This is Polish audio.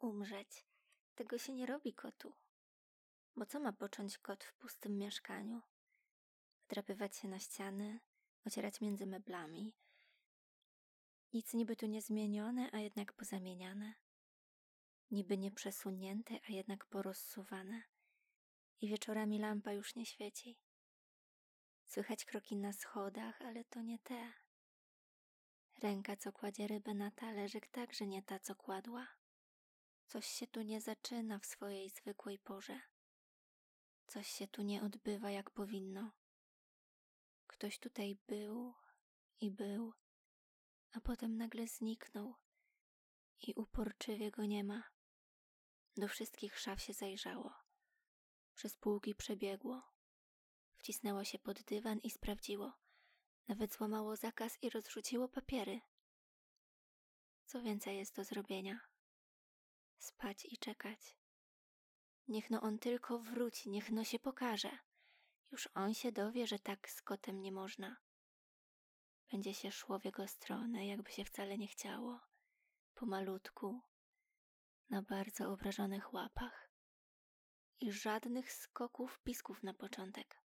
umrzeć. Tego się nie robi kotu. Bo co ma począć kot w pustym mieszkaniu? Wdrapywać się na ściany, ocierać między meblami. Nic niby tu nie zmienione, a jednak pozamieniane. Niby nie przesunięte, a jednak porozsuwane. I wieczorami lampa już nie świeci. Słychać kroki na schodach, ale to nie te. Ręka, co kładzie rybę na talerzyk, także nie ta, co kładła. Coś się tu nie zaczyna w swojej zwykłej porze. Coś się tu nie odbywa jak powinno. Ktoś tutaj był i był, a potem nagle zniknął i uporczywie go nie ma. Do wszystkich szaf się zajrzało. Przez półki przebiegło. Wcisnęło się pod dywan i sprawdziło. Nawet złamało zakaz i rozrzuciło papiery. Co więcej jest do zrobienia? Spać i czekać. Niech no on tylko wróci, niech no się pokaże. Już on się dowie, że tak z kotem nie można. Będzie się szło w jego stronę, jakby się wcale nie chciało. Pomalutku, na bardzo obrażonych łapach. I żadnych skoków, pisków na początek.